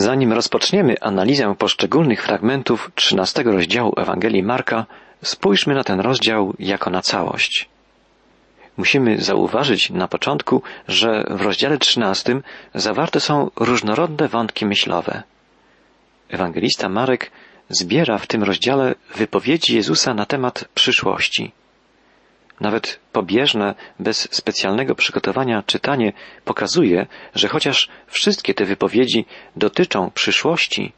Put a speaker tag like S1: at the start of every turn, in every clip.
S1: Zanim rozpoczniemy analizę poszczególnych fragmentów trzynastego rozdziału Ewangelii Marka, spójrzmy na ten rozdział jako na całość. Musimy zauważyć na początku, że w rozdziale trzynastym zawarte są różnorodne wątki myślowe. Ewangelista Marek zbiera w tym rozdziale wypowiedzi Jezusa na temat przyszłości. Nawet pobieżne, bez specjalnego przygotowania czytanie pokazuje, że chociaż wszystkie te wypowiedzi dotyczą przyszłości,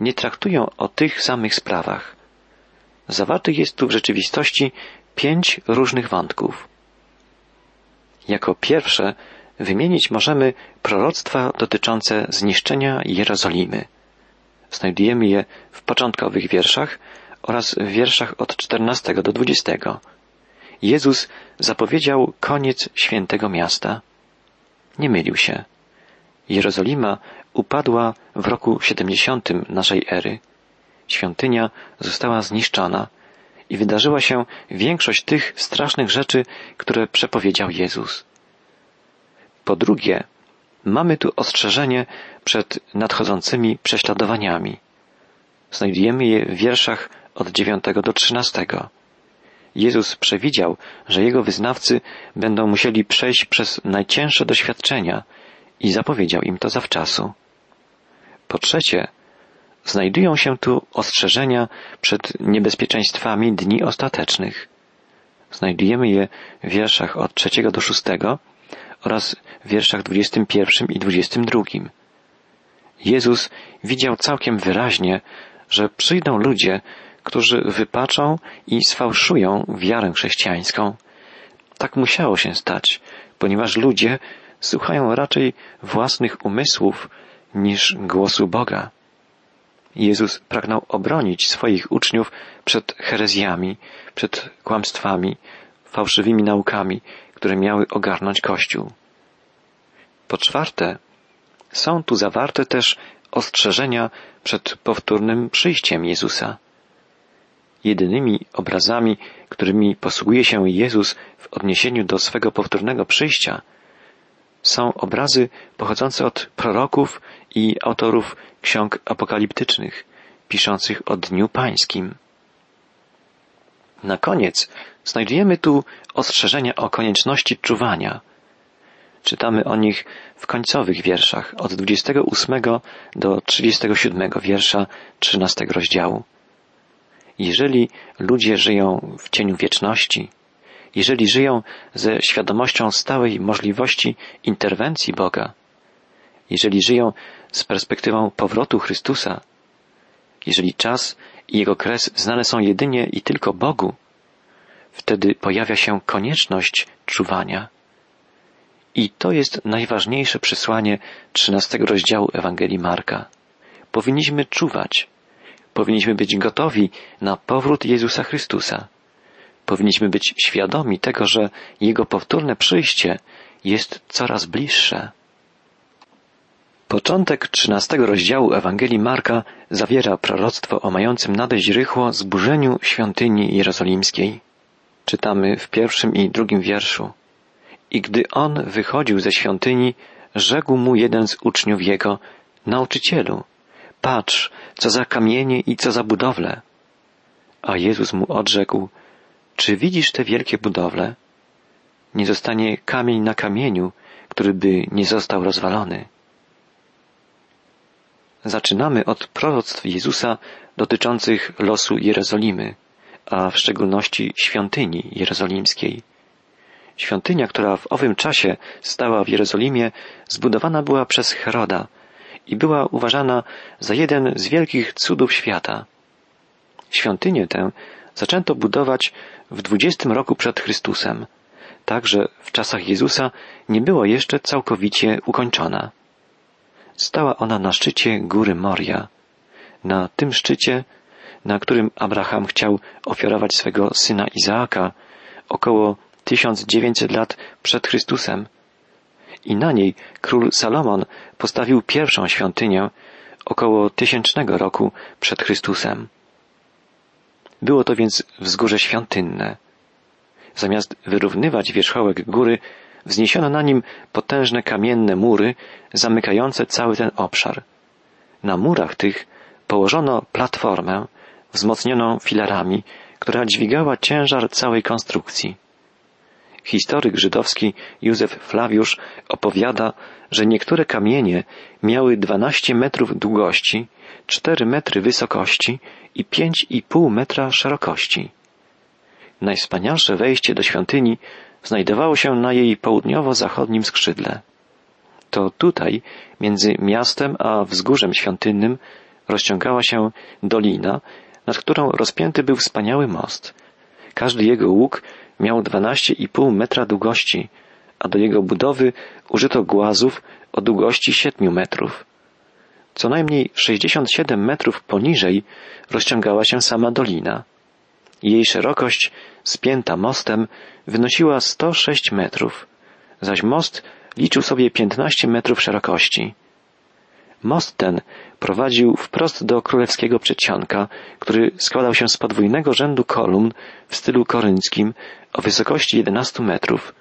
S1: nie traktują o tych samych sprawach. Zawartych jest tu w rzeczywistości pięć różnych wątków. Jako pierwsze wymienić możemy proroctwa dotyczące zniszczenia Jerozolimy. Znajdujemy je w początkowych wierszach oraz w wierszach od 14 do 20. Jezus zapowiedział koniec świętego miasta. Nie mylił się. Jerozolima upadła w roku 70 naszej ery. Świątynia została zniszczona i wydarzyła się większość tych strasznych rzeczy, które przepowiedział Jezus. Po drugie, mamy tu ostrzeżenie przed nadchodzącymi prześladowaniami. Znajdujemy je w wierszach od 9 do 13. Jezus przewidział, że jego wyznawcy będą musieli przejść przez najcięższe doświadczenia i zapowiedział im to zawczasu. Po trzecie, znajdują się tu ostrzeżenia przed niebezpieczeństwami dni ostatecznych. Znajdujemy je w wierszach od trzeciego do szóstego oraz w wierszach dwudziestym pierwszym i dwudziestym drugim. Jezus widział całkiem wyraźnie, że przyjdą ludzie, którzy wypaczą i sfałszują wiarę chrześcijańską. Tak musiało się stać, ponieważ ludzie słuchają raczej własnych umysłów niż głosu Boga. Jezus pragnął obronić swoich uczniów przed herezjami, przed kłamstwami, fałszywymi naukami, które miały ogarnąć Kościół. Po czwarte, są tu zawarte też ostrzeżenia przed powtórnym przyjściem Jezusa. Jedynymi obrazami, którymi posługuje się Jezus w odniesieniu do swego powtórnego przyjścia, są obrazy pochodzące od proroków i autorów ksiąg apokaliptycznych, piszących o Dniu Pańskim. Na koniec znajdujemy tu ostrzeżenia o konieczności czuwania. Czytamy o nich w końcowych wierszach od 28 do 37 wiersza 13 rozdziału. Jeżeli ludzie żyją w cieniu wieczności, jeżeli żyją ze świadomością stałej możliwości interwencji Boga, jeżeli żyją z perspektywą powrotu Chrystusa, jeżeli czas i jego kres znane są jedynie i tylko Bogu, wtedy pojawia się konieczność czuwania. I to jest najważniejsze przesłanie trzynastego rozdziału Ewangelii Marka. Powinniśmy czuwać. Powinniśmy być gotowi na powrót Jezusa Chrystusa. Powinniśmy być świadomi tego, że Jego powtórne przyjście jest coraz bliższe. Początek trzynastego rozdziału Ewangelii Marka zawiera proroctwo o mającym nadejść rychło zburzeniu świątyni jerozolimskiej. Czytamy w pierwszym i drugim wierszu. I gdy on wychodził ze świątyni, rzekł mu jeden z uczniów jego, nauczycielu, patrz, co za kamienie i co za budowle. A Jezus mu odrzekł, czy widzisz te wielkie budowle? Nie zostanie kamień na kamieniu, który by nie został rozwalony. Zaczynamy od proroctw Jezusa dotyczących losu Jerozolimy, a w szczególności świątyni jerozolimskiej. Świątynia, która w owym czasie stała w Jerozolimie, zbudowana była przez Heroda i była uważana za jeden z wielkich cudów świata. Świątynię tę zaczęto budować w dwudziestym roku przed Chrystusem, także w czasach Jezusa nie była jeszcze całkowicie ukończona. Stała ona na szczycie góry Moria. Na tym szczycie, na którym Abraham chciał ofiarować swego syna Izaaka około 1900 lat przed Chrystusem. I na niej król Salomon postawił pierwszą świątynię około tysięcznego roku przed Chrystusem. Było to więc wzgórze świątynne. Zamiast wyrównywać wierzchołek góry, wzniesiono na nim potężne kamienne mury zamykające cały ten obszar. Na murach tych położono platformę wzmocnioną filarami, która dźwigała ciężar całej konstrukcji. Historyk żydowski Józef Flawiusz opowiada, że niektóre kamienie miały 12 metrów długości, 4 metry wysokości i 5,5 metra szerokości. Najwspanialsze wejście do świątyni znajdowało się na jej południowo-zachodnim skrzydle. To tutaj, między miastem a wzgórzem świątynnym, rozciągała się dolina, nad którą rozpięty był wspaniały most. Każdy jego łuk miał 12,5 metra długości, a do jego budowy użyto głazów o długości 7 metrów. Co najmniej 67 metrów poniżej rozciągała się sama dolina. Jej szerokość, spięta mostem, wynosiła 106 metrów, zaś most liczył sobie 15 metrów szerokości. Most ten prowadził wprost do królewskiego przedsionka, który składał się z podwójnego rzędu kolumn w stylu korynckim o wysokości 11 metrów,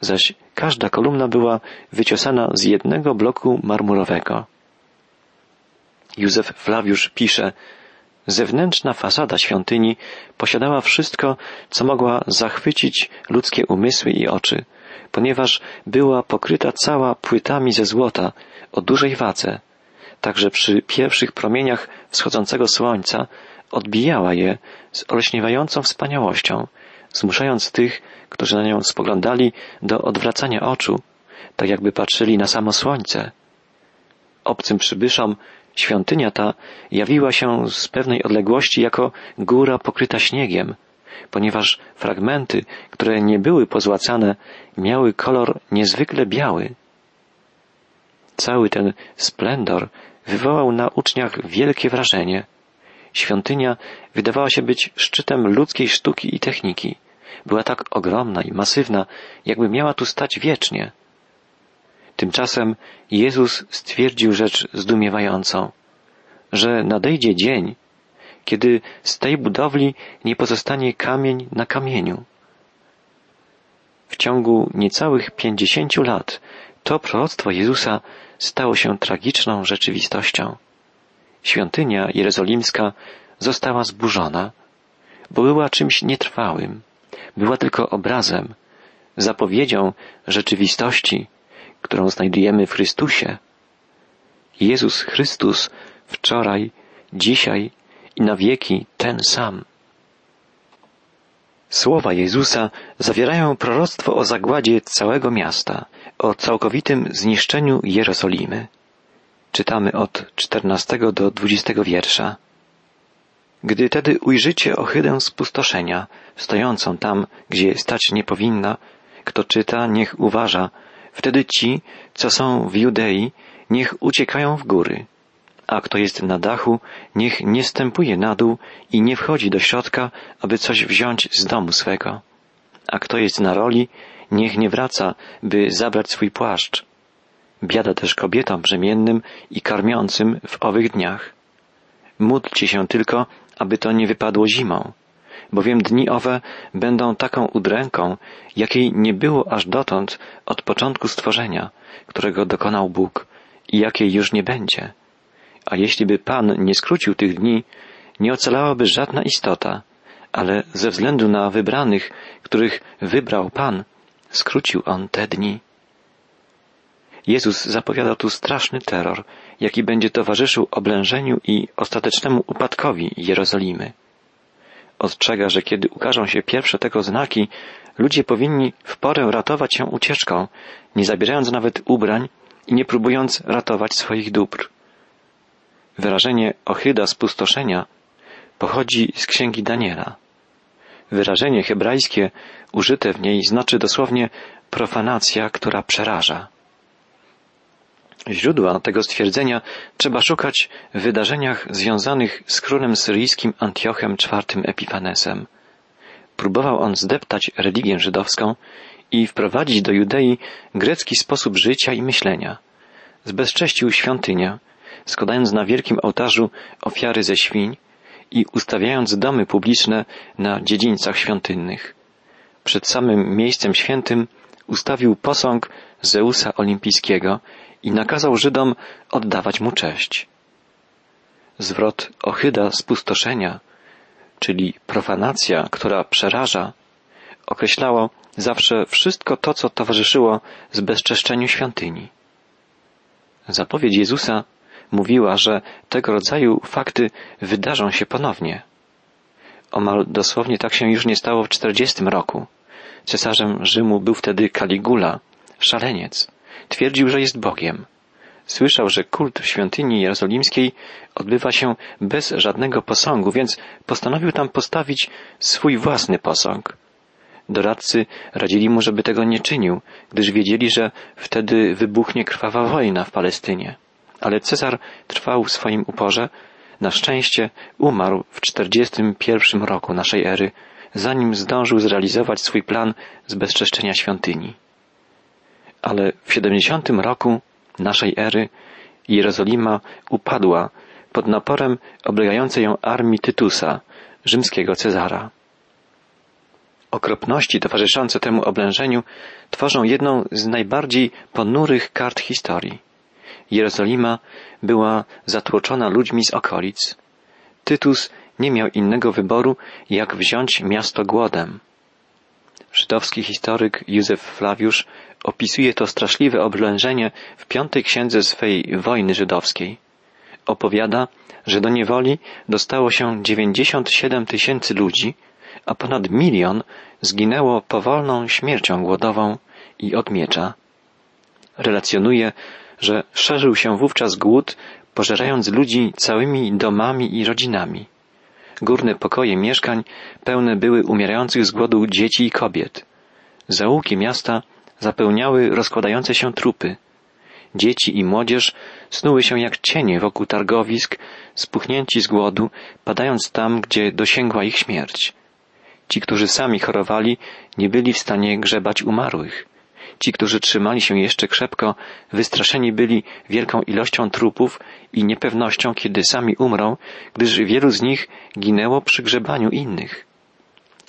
S1: zaś każda kolumna była wyciosana z jednego bloku marmurowego. Józef Flawiusz pisze, Zewnętrzna fasada świątyni posiadała wszystko, co mogła zachwycić ludzkie umysły i oczy, ponieważ była pokryta cała płytami ze złota o dużej wadze, także przy pierwszych promieniach wschodzącego słońca odbijała je z olśniewającą wspaniałością, zmuszając tych, którzy na nią spoglądali, do odwracania oczu, tak jakby patrzyli na samo słońce. Obcym przybyszom świątynia ta jawiła się z pewnej odległości jako góra pokryta śniegiem, ponieważ fragmenty, które nie były pozłacane, miały kolor niezwykle biały. Cały ten splendor wywołał na uczniach wielkie wrażenie. Świątynia wydawała się być szczytem ludzkiej sztuki i techniki. Była tak ogromna i masywna, jakby miała tu stać wiecznie. Tymczasem Jezus stwierdził rzecz zdumiewającą, że nadejdzie dzień, kiedy z tej budowli nie pozostanie kamień na kamieniu. W ciągu niecałych pięćdziesięciu lat to proroctwo Jezusa stało się tragiczną rzeczywistością. Świątynia jerozolimska została zburzona, bo była czymś nietrwałym, była tylko obrazem, zapowiedzią rzeczywistości, którą znajdujemy w Chrystusie. Jezus Chrystus wczoraj, dzisiaj i na wieki ten sam. Słowa Jezusa zawierają proroctwo o zagładzie całego miasta, o całkowitym zniszczeniu Jerozolimy. Czytamy od 14 do 20 wiersza. Gdy tedy ujrzycie ohydę spustoszenia, stojącą tam, gdzie stać nie powinna, kto czyta, niech uważa, wtedy ci, co są w Judei, niech uciekają w góry, a kto jest na dachu, niech nie stępuje na dół i nie wchodzi do środka, aby coś wziąć z domu swego. A kto jest na roli, niech nie wraca, by zabrać swój płaszcz. Biada też kobietom brzemiennym i karmiącym w owych dniach. Módlcie się tylko, aby to nie wypadło zimą, bowiem dni owe będą taką udręką, jakiej nie było aż dotąd od początku stworzenia, którego dokonał Bóg i jakiej już nie będzie. A jeśli by Pan nie skrócił tych dni, nie ocalałaby żadna istota, ale ze względu na wybranych, których wybrał Pan, skrócił On te dni. Jezus zapowiada tu straszny terror, jaki będzie towarzyszył oblężeniu i ostatecznemu upadkowi Jerozolimy. Ostrzega, że kiedy ukażą się pierwsze tego znaki, ludzie powinni w porę ratować się ucieczką, nie zabierając nawet ubrań i nie próbując ratować swoich dóbr. Wyrażenie ochyda spustoszenia pochodzi z księgi Daniela. Wyrażenie hebrajskie użyte w niej znaczy dosłownie profanacja, która przeraża. Źródła tego stwierdzenia trzeba szukać w wydarzeniach związanych z królem syryjskim Antiochem IV Epifanesem. Próbował on zdeptać religię żydowską i wprowadzić do Judei grecki sposób życia i myślenia. Zbezcześcił świątynię, składając na wielkim ołtarzu ofiary ze świń i ustawiając domy publiczne na dziedzińcach świątynnych. Przed samym miejscem świętym ustawił posąg Zeusa Olimpijskiego i nakazał Żydom oddawać mu cześć. zwrot ochyda spustoszenia, czyli profanacja, która przeraża, określało zawsze wszystko to, co towarzyszyło zbezczeszczeniu świątyni. Zapowiedź Jezusa mówiła, że tego rodzaju fakty wydarzą się ponownie. Omal dosłownie tak się już nie stało w czterdziestym roku. Cesarzem Rzymu był wtedy Caligula, szaleniec. Twierdził, że jest Bogiem. Słyszał, że kult w świątyni jerozolimskiej odbywa się bez żadnego posągu, więc postanowił tam postawić swój własny posąg. Doradcy radzili mu, żeby tego nie czynił, gdyż wiedzieli, że wtedy wybuchnie krwawa wojna w Palestynie. Ale Cezar trwał w swoim uporze. Na szczęście umarł w 41 roku naszej ery, zanim zdążył zrealizować swój plan zbezczeszczenia świątyni. Ale w 70 roku naszej ery Jerozolima upadła pod naporem oblegającej ją armii Tytusa, rzymskiego Cezara. Okropności towarzyszące temu oblężeniu tworzą jedną z najbardziej ponurych kart historii. Jerozolima była zatłoczona ludźmi z okolic. Tytus nie miał innego wyboru, jak wziąć miasto głodem. Żydowski historyk Józef Flawiusz opisuje to straszliwe oblężenie w piątej księdze swej wojny żydowskiej. Opowiada, że do niewoli dostało się 97 tysięcy ludzi, a ponad milion zginęło powolną śmiercią głodową i od miecza. Relacjonuje, że szerzył się wówczas głód, pożerając ludzi całymi domami i rodzinami. Górne pokoje mieszkań pełne były umierających z głodu dzieci i kobiet. Załuki miasta zapełniały rozkładające się trupy. Dzieci i młodzież snuły się jak cienie wokół targowisk, spuchnięci z głodu, padając tam, gdzie dosięgła ich śmierć. Ci, którzy sami chorowali, nie byli w stanie grzebać umarłych. Ci, którzy trzymali się jeszcze krzepko, wystraszeni byli wielką ilością trupów i niepewnością, kiedy sami umrą, gdyż wielu z nich ginęło przy grzebaniu innych.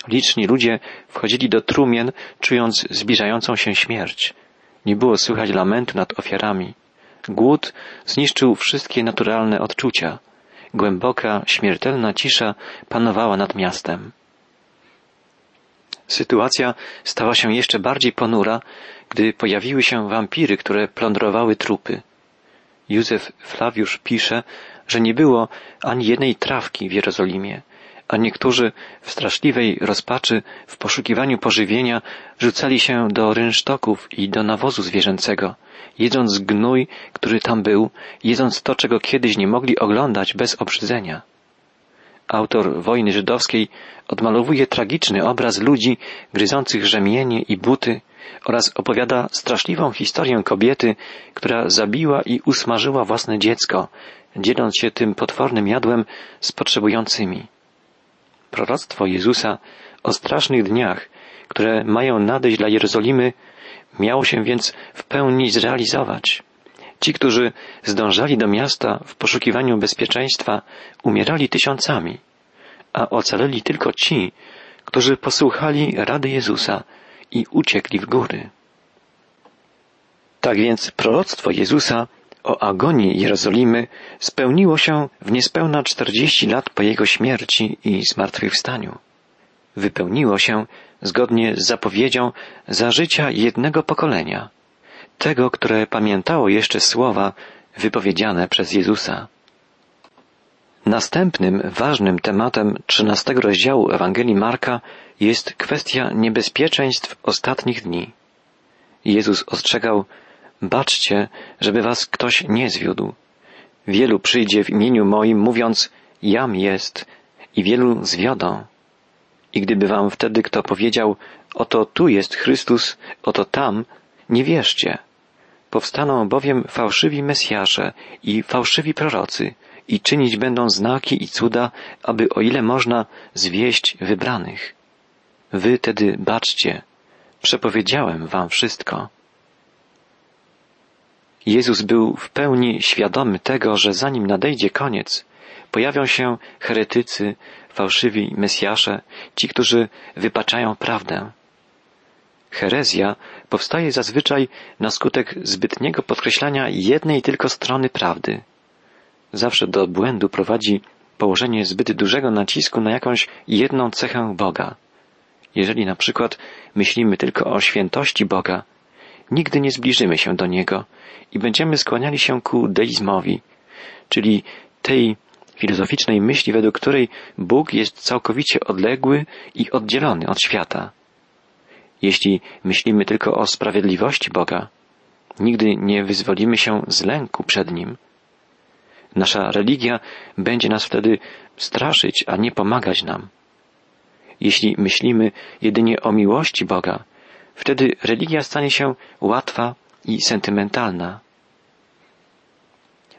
S1: Liczni ludzie wchodzili do trumien, czując zbliżającą się śmierć. Nie było słychać lamentu nad ofiarami. Głód zniszczył wszystkie naturalne odczucia. Głęboka, śmiertelna cisza panowała nad miastem. Sytuacja stała się jeszcze bardziej ponura, gdy pojawiły się wampiry, które plądrowały trupy. Józef Flawiusz pisze, że nie było ani jednej trawki w Jerozolimie, a niektórzy w straszliwej rozpaczy w poszukiwaniu pożywienia rzucali się do rynsztoków i do nawozu zwierzęcego, jedząc gnój, który tam był, jedząc to, czego kiedyś nie mogli oglądać bez obrzydzenia. Autor wojny żydowskiej odmalowuje tragiczny obraz ludzi gryzących rzemienie i buty oraz opowiada straszliwą historię kobiety, która zabiła i usmażyła własne dziecko, dzieląc się tym potwornym jadłem z potrzebującymi. Proroctwo Jezusa o strasznych dniach, które mają nadejść dla Jerozolimy, miało się więc w pełni zrealizować. Ci, którzy zdążali do miasta w poszukiwaniu bezpieczeństwa, umierali tysiącami, a ocaleli tylko ci, którzy posłuchali rady Jezusa i uciekli w góry. Tak więc proroctwo Jezusa o agonii Jerozolimy spełniło się w niespełna czterdzieści lat po jego śmierci i zmartwychwstaniu. Wypełniło się zgodnie z zapowiedzią za życia jednego pokolenia, tego, które pamiętało jeszcze słowa wypowiedziane przez Jezusa. Następnym ważnym tematem trzynastego rozdziału Ewangelii Marka jest kwestia niebezpieczeństw ostatnich dni. Jezus ostrzegał, baczcie, żeby was ktoś nie zwiódł. Wielu przyjdzie w imieniu moim, mówiąc, jam jest, i wielu zwiodą. I gdyby wam wtedy kto powiedział, oto tu jest Chrystus, oto tam, nie wierzcie. Powstaną bowiem fałszywi Mesjasze i fałszywi prorocy i czynić będą znaki i cuda, aby o ile można zwieść wybranych. Wy tedy baczcie, przepowiedziałem wam wszystko. Jezus był w pełni świadomy tego, że zanim nadejdzie koniec, pojawią się heretycy, fałszywi Mesjasze, ci, którzy wypaczają prawdę. Herezja powstaje zazwyczaj na skutek zbytniego podkreślania jednej tylko strony prawdy. zawsze do błędu prowadzi położenie zbyt dużego nacisku na jakąś jedną cechę Boga. Jeżeli na przykład myślimy tylko o świętości Boga, nigdy nie zbliżymy się do Niego i będziemy skłaniali się ku deizmowi, czyli tej filozoficznej myśli, według której Bóg jest całkowicie odległy i oddzielony od świata. Jeśli myślimy tylko o sprawiedliwości Boga, nigdy nie wyzwolimy się z lęku przed Nim. Nasza religia będzie nas wtedy straszyć, a nie pomagać nam. Jeśli myślimy jedynie o miłości Boga, wtedy religia stanie się łatwa i sentymentalna.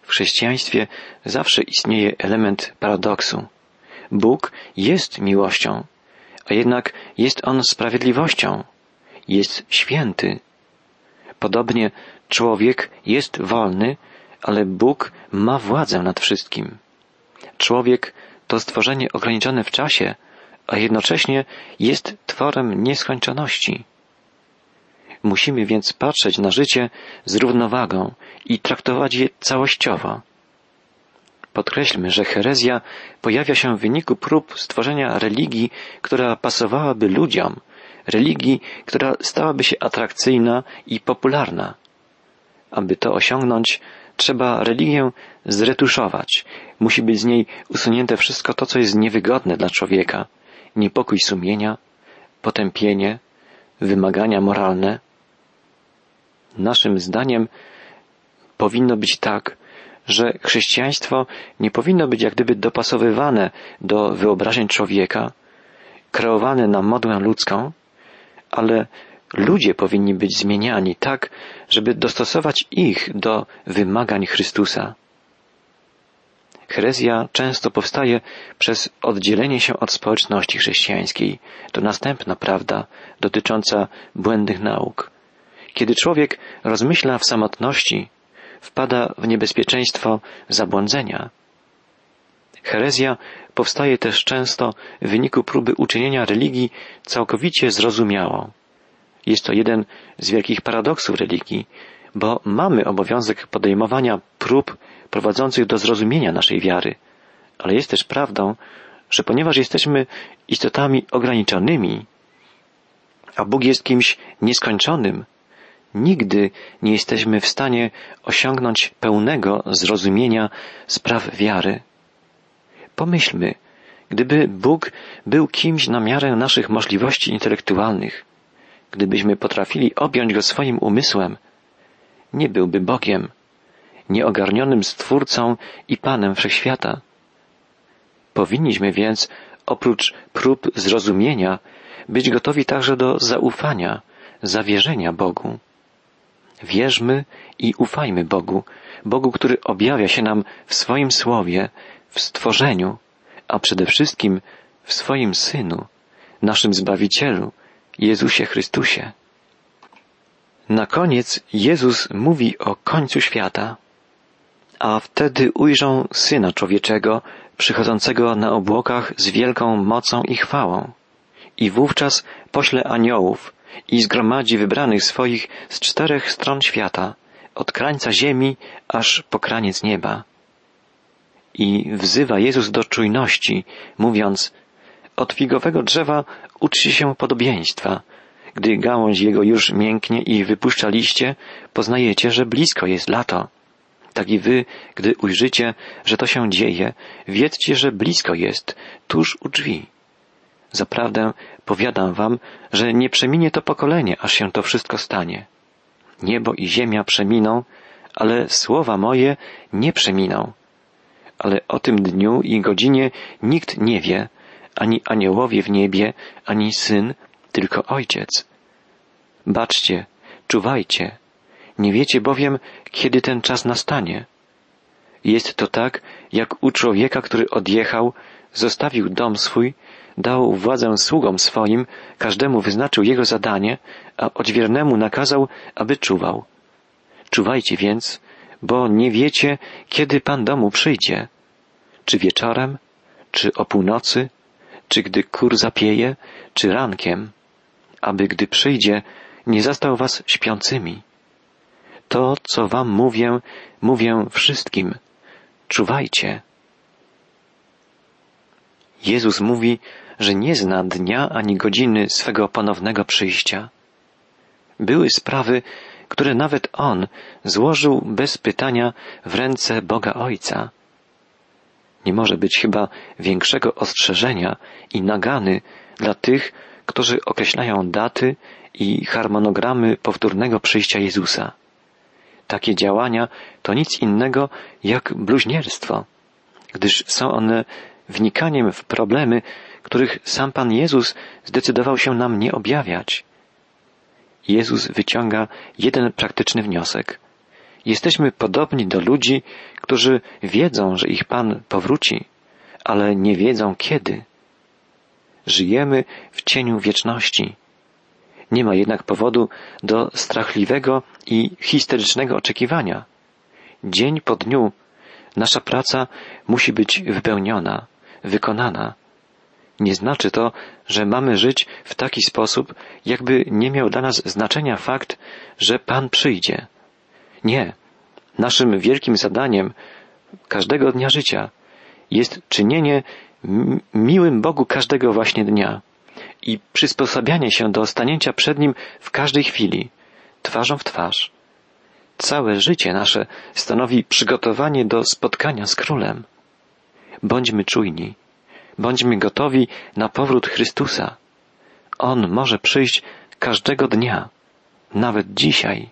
S1: W chrześcijaństwie zawsze istnieje element paradoksu. Bóg jest miłością, a jednak jest On sprawiedliwością, jest święty. Podobnie człowiek jest wolny, ale Bóg ma władzę nad wszystkim. Człowiek to stworzenie ograniczone w czasie, a jednocześnie jest tworem nieskończoności. Musimy więc patrzeć na życie z równowagą i traktować je całościowo. Podkreślmy, że herezja pojawia się w wyniku prób stworzenia religii, która pasowałaby ludziom, religii, która stałaby się atrakcyjna i popularna. Aby to osiągnąć, trzeba religię zretuszować. Musi być z niej usunięte wszystko to, co jest niewygodne dla człowieka. Niepokój sumienia, potępienie, wymagania moralne. Naszym zdaniem powinno być tak, że chrześcijaństwo nie powinno być jak gdyby dopasowywane do wyobrażeń człowieka, kreowane na modłę ludzką, ale ludzie powinni być zmieniani tak, żeby dostosować ich do wymagań Chrystusa. Herezja często powstaje przez oddzielenie się od społeczności chrześcijańskiej. To następna prawda dotycząca błędnych nauk. Kiedy człowiek rozmyśla w samotności, wpada w niebezpieczeństwo zabłądzenia. Herezja powstaje też często w wyniku próby uczynienia religii całkowicie zrozumiałą. Jest to jeden z wielkich paradoksów religii, bo mamy obowiązek podejmowania prób prowadzących do zrozumienia naszej wiary, ale jest też prawdą, że ponieważ jesteśmy istotami ograniczonymi, a Bóg jest kimś nieskończonym, nigdy nie jesteśmy w stanie osiągnąć pełnego zrozumienia spraw wiary. Pomyślmy, gdyby Bóg był kimś na miarę naszych możliwości intelektualnych, gdybyśmy potrafili objąć go swoim umysłem, nie byłby Bogiem, nieogarnionym Stwórcą i Panem Wszechświata. Powinniśmy więc, oprócz prób zrozumienia, być gotowi także do zaufania, zawierzenia Bogu. Wierzmy i ufajmy Bogu, Bogu, który objawia się nam w swoim słowie, w stworzeniu, a przede wszystkim w swoim Synu, naszym Zbawicielu, Jezusie Chrystusie. Na koniec Jezus mówi o końcu świata, a wtedy ujrzą Syna Człowieczego przychodzącego na obłokach z wielką mocą i chwałą. I wówczas pośle aniołów i zgromadzi wybranych swoich z czterech stron świata, od krańca ziemi aż po kraniec nieba. I wzywa Jezus do czujności, mówiąc, od figowego drzewa uczcie się podobieństwa. Gdy gałąź jego już mięknie i wypuszcza liście, poznajecie, że blisko jest lato. Tak i wy, gdy ujrzycie, że to się dzieje, wiedzcie, że blisko jest, tuż u drzwi. Zaprawdę powiadam wam, że nie przeminie to pokolenie, aż się to wszystko stanie. Niebo i ziemia przeminą, ale słowa moje nie przeminą. Ale o tym dniu i godzinie nikt nie wie, ani aniołowie w niebie, ani syn, tylko ojciec. Baczcie, czuwajcie, nie wiecie bowiem, kiedy ten czas nastanie. Jest to tak, jak u człowieka, który odjechał, zostawił dom swój dał władzę sługom swoim, każdemu wyznaczył jego zadanie, a odźwiernemu nakazał, aby czuwał. Czuwajcie więc, bo nie wiecie, kiedy Pan domu przyjdzie. Czy wieczorem, czy o północy, czy gdy kur zapieje, czy rankiem, aby gdy przyjdzie, nie zastał was śpiącymi. To, co wam mówię, mówię wszystkim. czuwajcie. Jezus mówi, że nie zna dnia ani godziny swego ponownego przyjścia. Były sprawy, które nawet On złożył bez pytania w ręce Boga Ojca. Nie może być chyba większego ostrzeżenia i nagany dla tych, którzy określają daty i harmonogramy powtórnego przyjścia Jezusa. Takie działania to nic innego jak bluźnierstwo, gdyż są one wnikaniem w problemy, których sam Pan Jezus zdecydował się nam nie objawiać. Jezus wyciąga jeden praktyczny wniosek. Jesteśmy podobni do ludzi, którzy wiedzą, że ich Pan powróci, ale nie wiedzą kiedy. Żyjemy w cieniu wieczności. Nie ma jednak powodu do strachliwego i histerycznego oczekiwania. Dzień po dniu nasza praca musi być wypełniona, wykonana. Nie znaczy to, że mamy żyć w taki sposób, jakby nie miał dla nas znaczenia fakt, że Pan przyjdzie. Nie. Naszym wielkim zadaniem każdego dnia życia jest czynienie miłym Bogu każdego właśnie dnia i przysposabianie się do stanięcia przed Nim w każdej chwili, twarzą w twarz. Całe życie nasze stanowi przygotowanie do spotkania z Królem. Bądźmy czujni, bądźmy gotowi na powrót Chrystusa. On może przyjść każdego dnia, nawet dzisiaj.